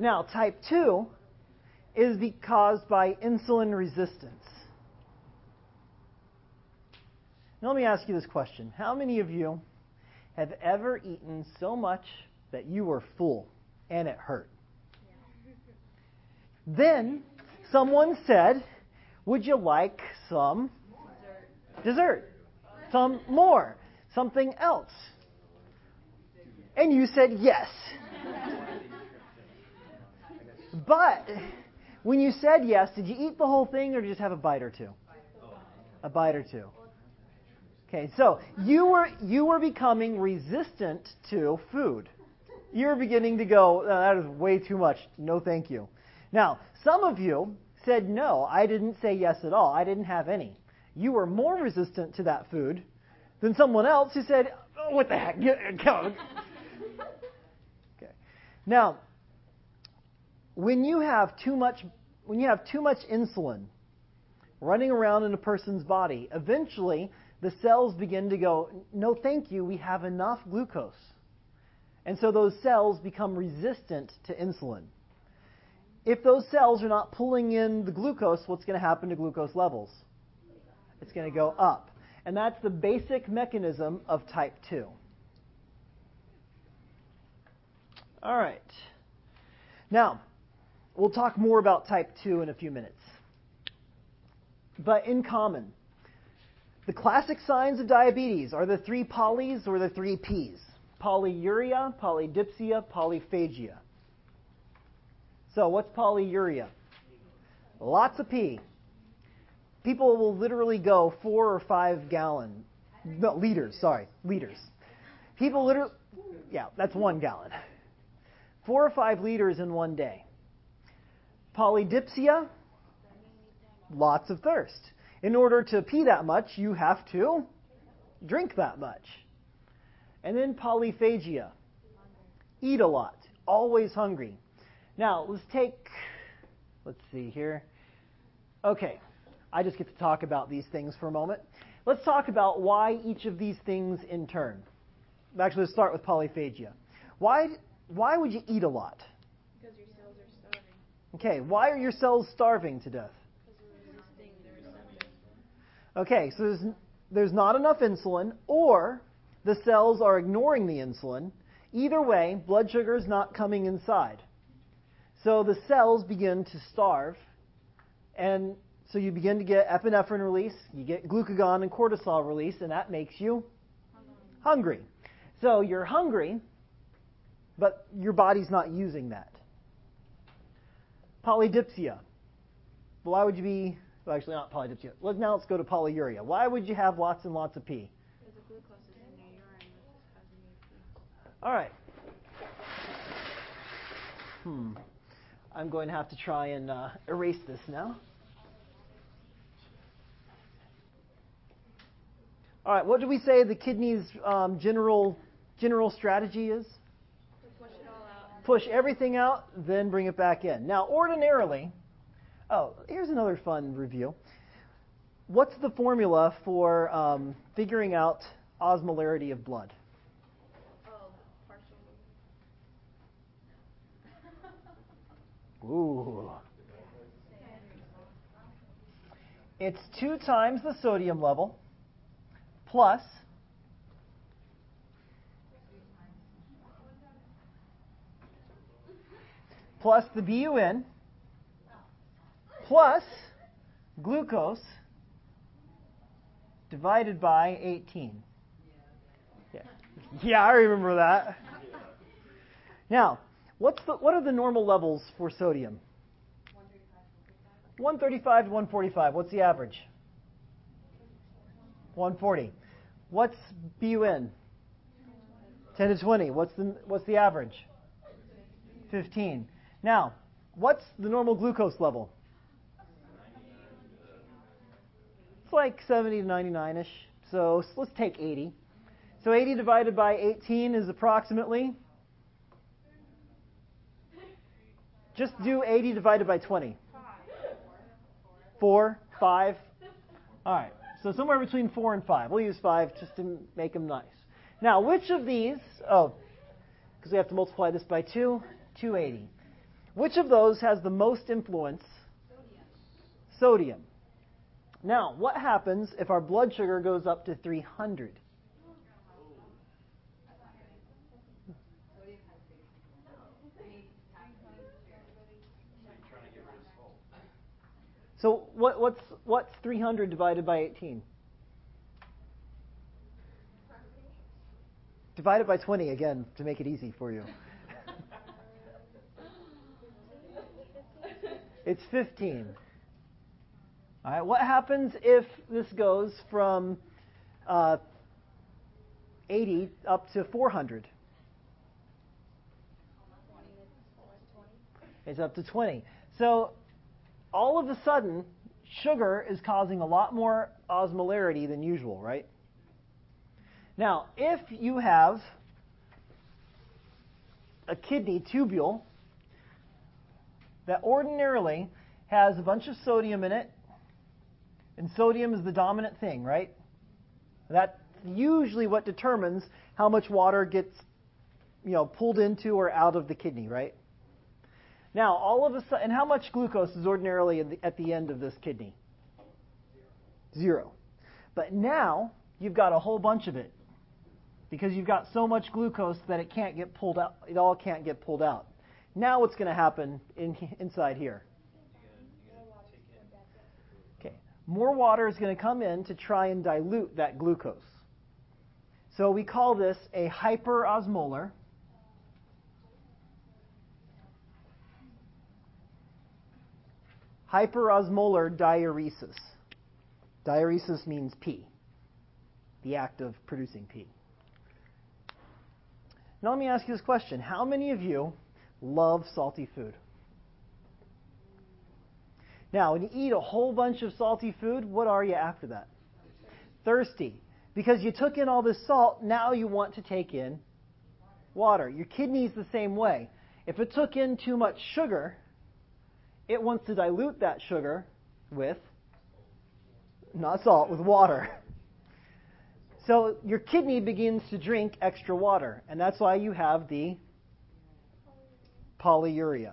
Now, type 2 is caused by insulin resistance. Now, let me ask you this question How many of you have ever eaten so much that you were full and it hurt? Then someone said, Would you like some dessert? Some more? Something else? And you said yes. But when you said yes, did you eat the whole thing or just have a bite or two? A bite or two. Okay, so you were you were becoming resistant to food. You're beginning to go, oh, that is way too much. No, thank you. Now, some of you said no. I didn't say yes at all. I didn't have any. You were more resistant to that food than someone else who said, oh, "What the heck? Get, go." okay. Now, when you have too much when you have too much insulin running around in a person's body, eventually the cells begin to go, no, thank you, we have enough glucose. And so those cells become resistant to insulin. If those cells are not pulling in the glucose, what's going to happen to glucose levels? It's going to go up. And that's the basic mechanism of type 2. All right. Now, we'll talk more about type 2 in a few minutes. But in common, the classic signs of diabetes are the three polys or the three P's polyuria, polydipsia, polyphagia. So, what's polyuria? Lots of pee. People will literally go four or five gallon, no, liters, sorry, liters. People literally, yeah, that's one gallon. Four or five liters in one day. Polydipsia, lots of thirst. In order to pee that much, you have to drink that much. And then polyphagia. Eat a lot. Always hungry. Now, let's take, let's see here. Okay, I just get to talk about these things for a moment. Let's talk about why each of these things in turn. Actually, let's start with polyphagia. Why, why would you eat a lot? Because your cells are starving. Okay, why are your cells starving to death? Okay, so there's, there's not enough insulin, or the cells are ignoring the insulin. Either way, blood sugar is not coming inside. So the cells begin to starve, and so you begin to get epinephrine release, you get glucagon and cortisol release, and that makes you hungry. So you're hungry, but your body's not using that. Polydipsia. Why would you be well, actually, not polydipsia. Let, now let's go to polyuria. Why would you have lots and lots of pee. All right. Hmm. I'm going to have to try and uh, erase this now. All right. What do we say the kidney's um, general general strategy is? Push it all out. Push everything out, then bring it back in. Now, ordinarily, Oh, here's another fun review. What's the formula for um, figuring out osmolarity of blood? Oh. Ooh. It's two times the sodium level plus plus the BUN plus glucose divided by 18. Yeah, yeah I remember that. Now, what's the, what are the normal levels for sodium? 135 to 145. What's the average? 140. What's BUN? 10 to 20. What's the, what's the average? 15. Now, what's the normal glucose level? It's like 70 to 99 ish. So let's take 80. So 80 divided by 18 is approximately. Just do 80 divided by 20. 4, 5. All right. So somewhere between 4 and 5. We'll use 5 just to make them nice. Now, which of these. Oh, because we have to multiply this by 2, 280. Which of those has the most influence? Sodium. Now, what happens if our blood sugar goes up to 300? So what, what's what's 300 divided by 18? Divided by 20 again to make it easy for you. It's 15. All right. What happens if this goes from uh, 80 up to 400? It's up to 20. So all of a sudden, sugar is causing a lot more osmolarity than usual, right? Now, if you have a kidney tubule that ordinarily has a bunch of sodium in it, and sodium is the dominant thing, right? That's usually what determines how much water gets, you know, pulled into or out of the kidney, right? Now, all of a sudden, and how much glucose is ordinarily at the, at the end of this kidney? Zero. But now, you've got a whole bunch of it. Because you've got so much glucose that it can't get pulled out, it all can't get pulled out. Now what's going to happen in, inside here? Okay, more water is going to come in to try and dilute that glucose. So we call this a hyperosmolar hyperosmolar diuresis. Diuresis means pee, the act of producing pee. Now, let me ask you this question How many of you love salty food? Now, when you eat a whole bunch of salty food, what are you after that? Thirsty. Because you took in all this salt, now you want to take in water. Your kidney's the same way. If it took in too much sugar, it wants to dilute that sugar with, not salt, with water. So your kidney begins to drink extra water, and that's why you have the polyuria.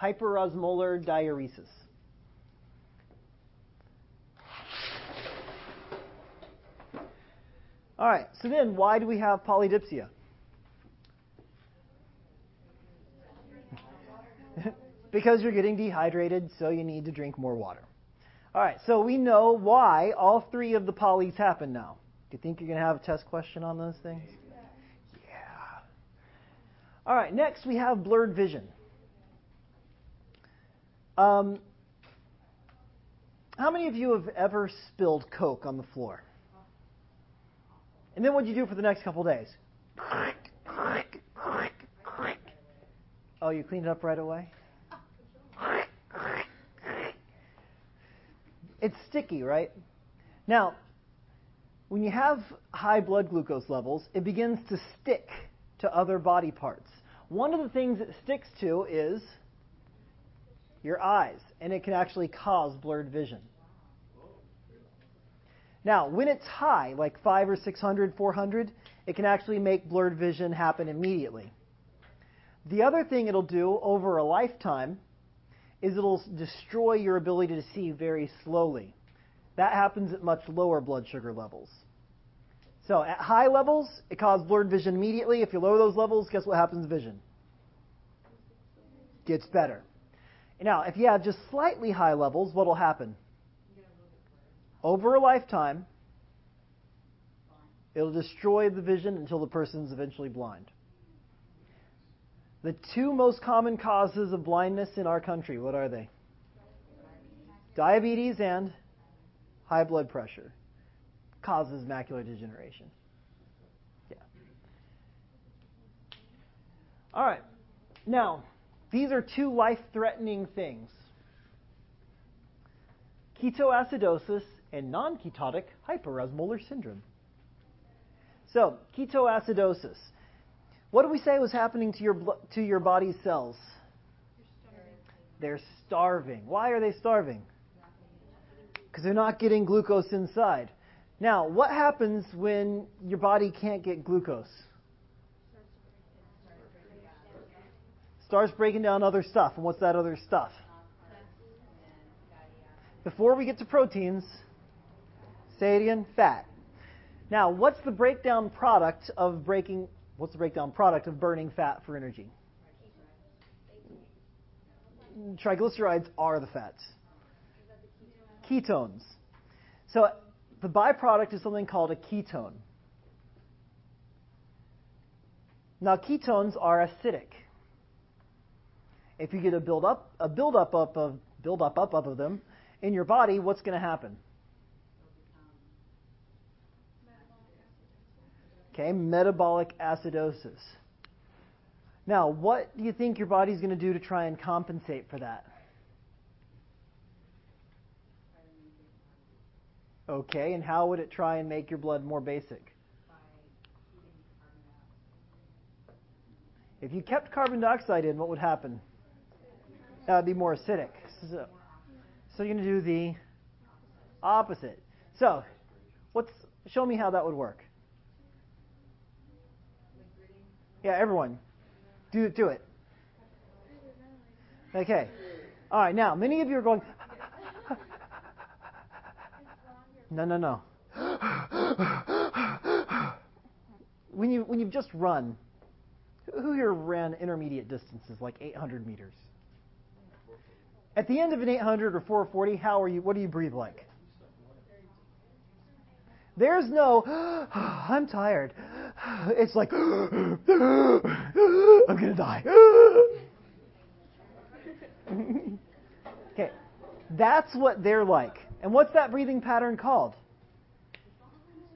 Hyperosmolar diuresis. All right, so then why do we have polydipsia? because you're getting dehydrated, so you need to drink more water. All right, so we know why all three of the polys happen now. Do you think you're going to have a test question on those things? All right, next we have blurred vision. Um, how many of you have ever spilled Coke on the floor? And then what'd you do for the next couple days? Oh, you cleaned it up right away? It's sticky, right? Now, when you have high blood glucose levels, it begins to stick to other body parts. One of the things it sticks to is your eyes, and it can actually cause blurred vision. Now, when it's high, like 5 or 600, 400, it can actually make blurred vision happen immediately. The other thing it'll do over a lifetime is it'll destroy your ability to see very slowly. That happens at much lower blood sugar levels. So at high levels, it causes blurred vision immediately. If you lower those levels, guess what happens to vision? Gets better. Now, if you have just slightly high levels, what will happen? Over a lifetime, it'll destroy the vision until the person's eventually blind. The two most common causes of blindness in our country, what are they? Diabetes and high blood pressure causes macular degeneration. Yeah. All right. Now, these are two life threatening things ketoacidosis and non ketotic hyperosmolar syndrome. So, ketoacidosis. What do we say was happening to your to your body's cells? They're starving. Why are they starving? Because they're not getting glucose inside. Now, what happens when your body can't get glucose? starts breaking down other stuff. And what's that other stuff? Before we get to proteins, say it again, fat. Now, what's the breakdown product of breaking what's the breakdown product of burning fat for energy? Triglycerides are the fats. Ketones. So the byproduct is something called a ketone. Now ketones are acidic. If you get a buildup, a build up of build up up of them in your body, what's going to happen? Okay, metabolic acidosis. Now, what do you think your body's going to do to try and compensate for that? Okay, and how would it try and make your blood more basic? If you kept carbon dioxide in, what would happen? That would be more acidic. So, so you're going to do the opposite. So, what's show me how that would work? Yeah, everyone. Do do it. Okay. All right. Now, many of you are going. No, no, no. When you when you've just run, who here ran intermediate distances like 800 meters? At the end of an 800 or 440, how are you? What do you breathe like? There's no, I'm tired. It's like, I'm going to die. okay. That's what they're like. And what's that breathing pattern called?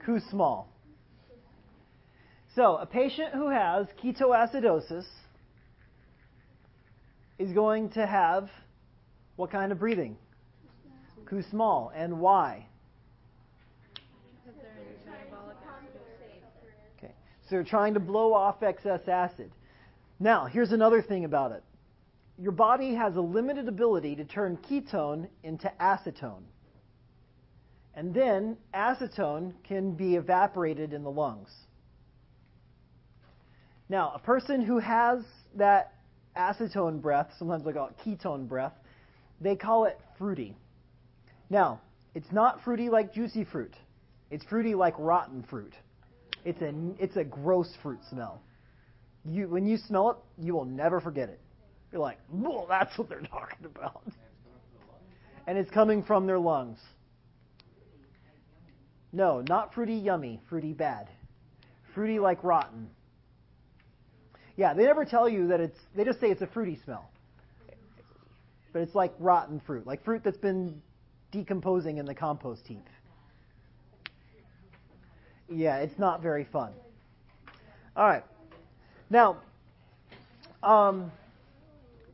Kussmaul. So, a patient who has ketoacidosis is going to have what kind of breathing? Kussmaul. And why? Okay. So they're trying to blow off excess acid. Now, here's another thing about it. Your body has a limited ability to turn ketone into acetone. And then acetone can be evaporated in the lungs. Now, a person who has that acetone breath, sometimes they call it ketone breath, they call it fruity. Now, it's not fruity like juicy fruit. It's fruity like rotten fruit. It's a, it's a gross fruit smell. You, when you smell it, you will never forget it. You're like, well, that's what they're talking about. And it's coming from their lungs. No, not fruity yummy, fruity bad. Fruity like rotten. Yeah, they never tell you that it's, they just say it's a fruity smell. But it's like rotten fruit, like fruit that's been decomposing in the compost heap. Yeah, it's not very fun. All right. Now, um,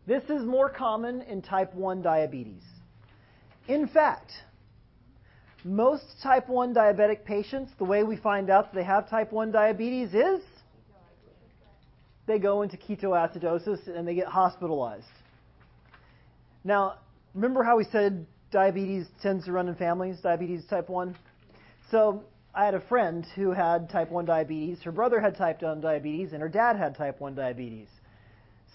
this is more common in type 1 diabetes. In fact, most type 1 diabetic patients, the way we find out they have type 1 diabetes is they go into ketoacidosis and they get hospitalized. Now, remember how we said diabetes tends to run in families, diabetes type 1? So, I had a friend who had type 1 diabetes. Her brother had type 1 diabetes, and her dad had type 1 diabetes.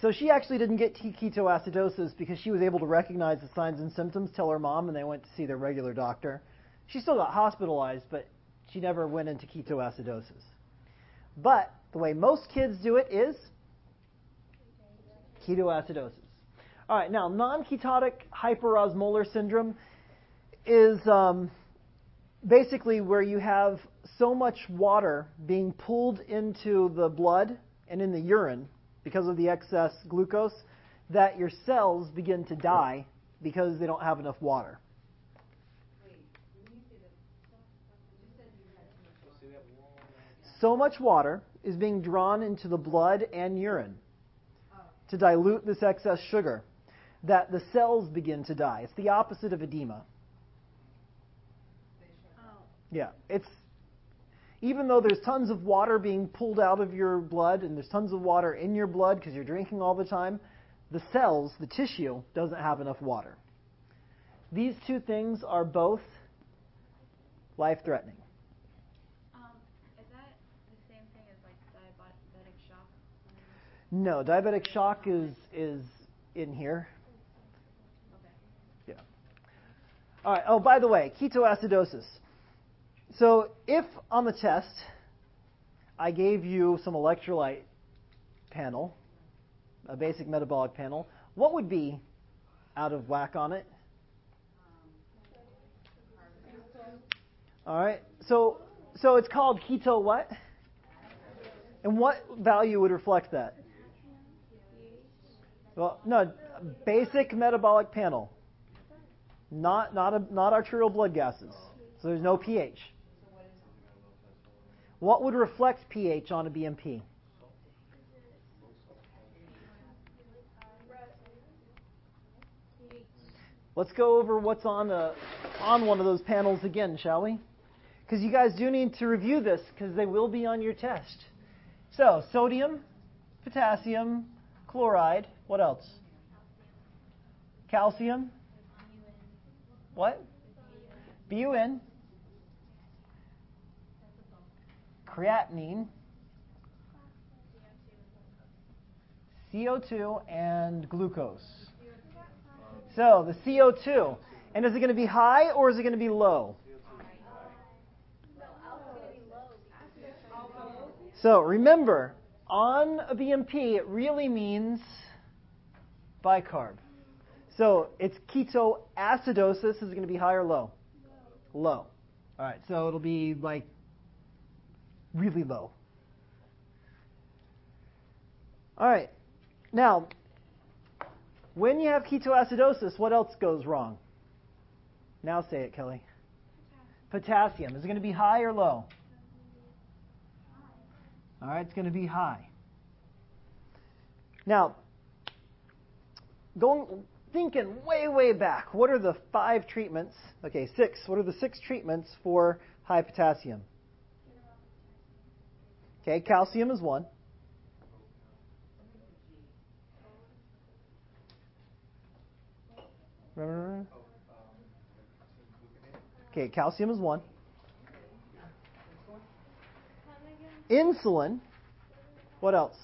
So she actually didn't get ketoacidosis because she was able to recognize the signs and symptoms, tell her mom, and they went to see their regular doctor. She still got hospitalized, but she never went into ketoacidosis. But the way most kids do it is ketoacidosis. All right, now non-ketotic hyperosmolar syndrome is um, basically where you have so much water being pulled into the blood and in the urine because of the excess glucose that your cells begin to die because they don't have enough water. So much water is being drawn into the blood and urine to dilute this excess sugar that the cells begin to die. It's the opposite of edema. Oh. Yeah, it's even though there's tons of water being pulled out of your blood and there's tons of water in your blood because you're drinking all the time, the cells, the tissue, doesn't have enough water. These two things are both life threatening. Um, is that the same thing as like diabetic shock? No, diabetic shock is is in here. Yeah. All right. Oh, by the way, ketoacidosis. So if on the test I gave you some electrolyte panel, a basic metabolic panel, what would be out of whack on it? All right. So so it's called keto what? And what value would reflect that? Well, no, basic metabolic panel. Not not a, not arterial blood gases. So there's no pH. What would reflect pH on a BMP? Let's go over what's on a, on one of those panels again, shall we? Because you guys do need to review this because they will be on your test. So, sodium, potassium, chloride. What else? Calcium. What? BUN. Creatinine. CO2 and glucose. So the CO2. And is it going to be high or is it going to be low? So remember, on a BMP, it really means bicarb. So it's ketoacidosis is it going to be high or low? Low. All right, so it'll be like really low. All right. Now, when you have ketoacidosis, what else goes wrong? Now say it, Kelly. Potassium. Is it going to be high or low? All right, it's going to be high. Now, going thinking way way back, what are the five treatments? Okay, six. What are the six treatments for high potassium? Okay, calcium is one. Remember? Okay, calcium is one. Insulin. What else?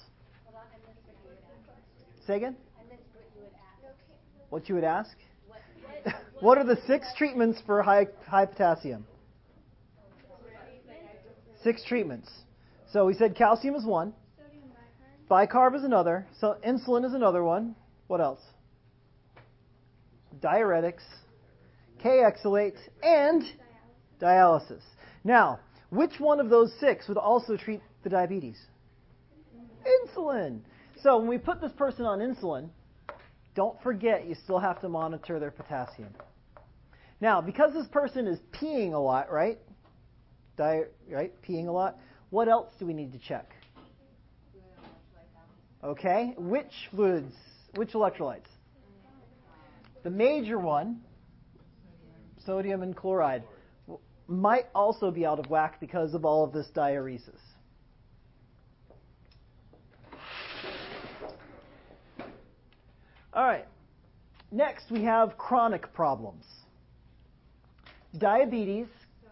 Say again? What you would ask? what are the six treatments for high, high potassium? Six treatments. So we said calcium is one. Bicarb is another. So insulin is another one. What else? Diuretics, Kayexalate, and dialysis. Now, which one of those six would also treat the diabetes? Insulin. So when we put this person on insulin, don't forget you still have to monitor their potassium. Now, because this person is peeing a lot, right? Diet, right? Peeing a lot. What else do we need to check? Okay, which fluids, which electrolytes? The major one, sodium and chloride might also be out of whack because of all of this diuresis. All right. Next, we have chronic problems. Diabetes. So,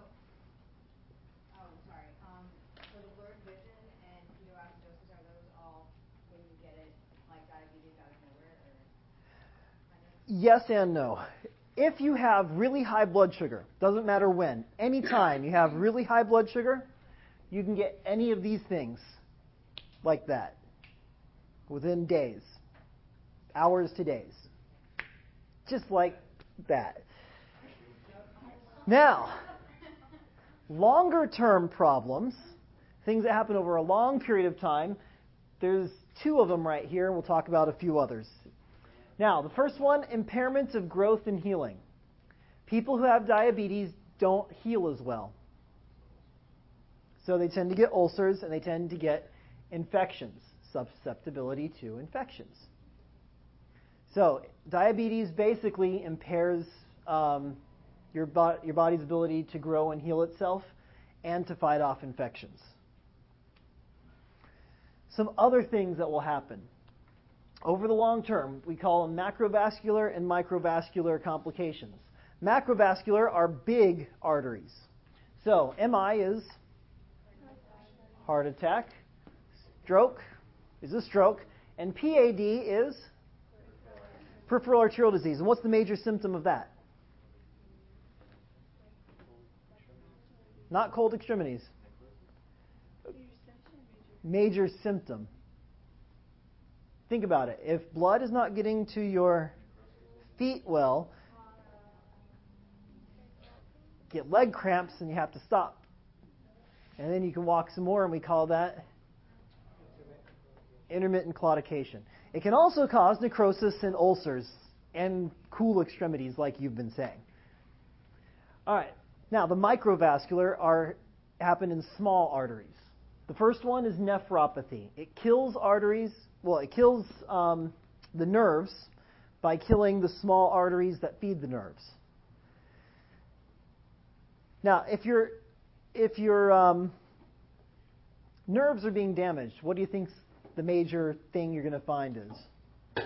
oh, sorry. Um, so the blurred vision and ketoacidosis, are those all when you get it, like diabetes out of nowhere? Or Yes and no if you have really high blood sugar, doesn't matter when, anytime you have really high blood sugar, you can get any of these things like that within days, hours to days. Just like that. Now, longer term problems, things that happen over a long period of time, there's two of them right here, and we'll talk about a few others now, the first one impairments of growth and healing. People who have diabetes don't heal as well. So they tend to get ulcers and they tend to get infections, susceptibility to infections. So, diabetes basically impairs um, your, bo- your body's ability to grow and heal itself and to fight off infections. Some other things that will happen over the long term, we call them macrovascular and microvascular complications. Macrovascular are big arteries. So, MI is heart attack, stroke is a stroke, And PAD is peripheral arterial disease. And what's the major symptom of that? Not cold extremities. Major symptom. Think about it. If blood is not getting to your feet well, get leg cramps and you have to stop. And then you can walk some more, and we call that intermittent claudication. It can also cause necrosis and ulcers and cool extremities, like you've been saying. All right. Now, the microvascular are happen in small arteries. The first one is nephropathy. It kills arteries. Well, it kills um, the nerves by killing the small arteries that feed the nerves. Now, if your if your um, nerves are being damaged, what do you think the major thing you're going to find is?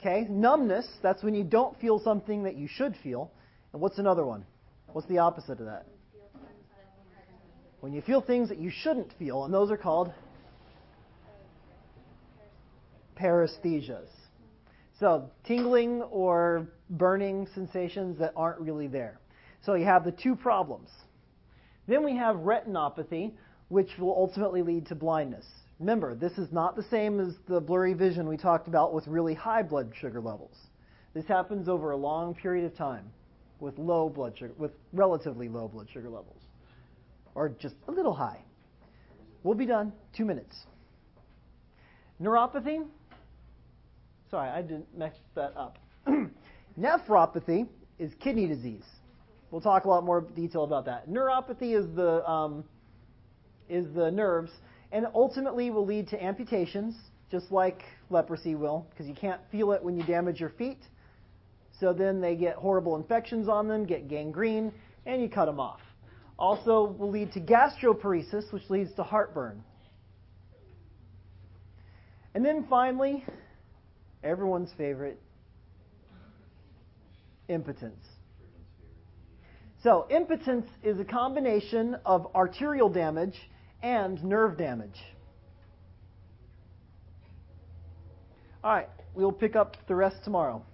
Okay, numbness. That's when you don't feel something that you should feel. And what's another one? What's the opposite of that? When you feel things that you shouldn't feel, and those are called paresthesias. So, tingling or burning sensations that aren't really there. So, you have the two problems. Then we have retinopathy, which will ultimately lead to blindness. Remember, this is not the same as the blurry vision we talked about with really high blood sugar levels. This happens over a long period of time with low blood sugar, with relatively low blood sugar levels, or just a little high. We'll be done. Two minutes. Neuropathy. Sorry, I didn't mess that up. Nephropathy is kidney disease. We'll talk a lot more detail about that. Neuropathy is the um, is the nerves, and ultimately will lead to amputations, just like leprosy will, because you can't feel it when you damage your feet. So then they get horrible infections on them, get gangrene, and you cut them off. Also will lead to gastroparesis, which leads to heartburn. And then finally, everyone's favorite, impotence. So, impotence is a combination of arterial damage and nerve damage. All right, we'll pick up the rest tomorrow.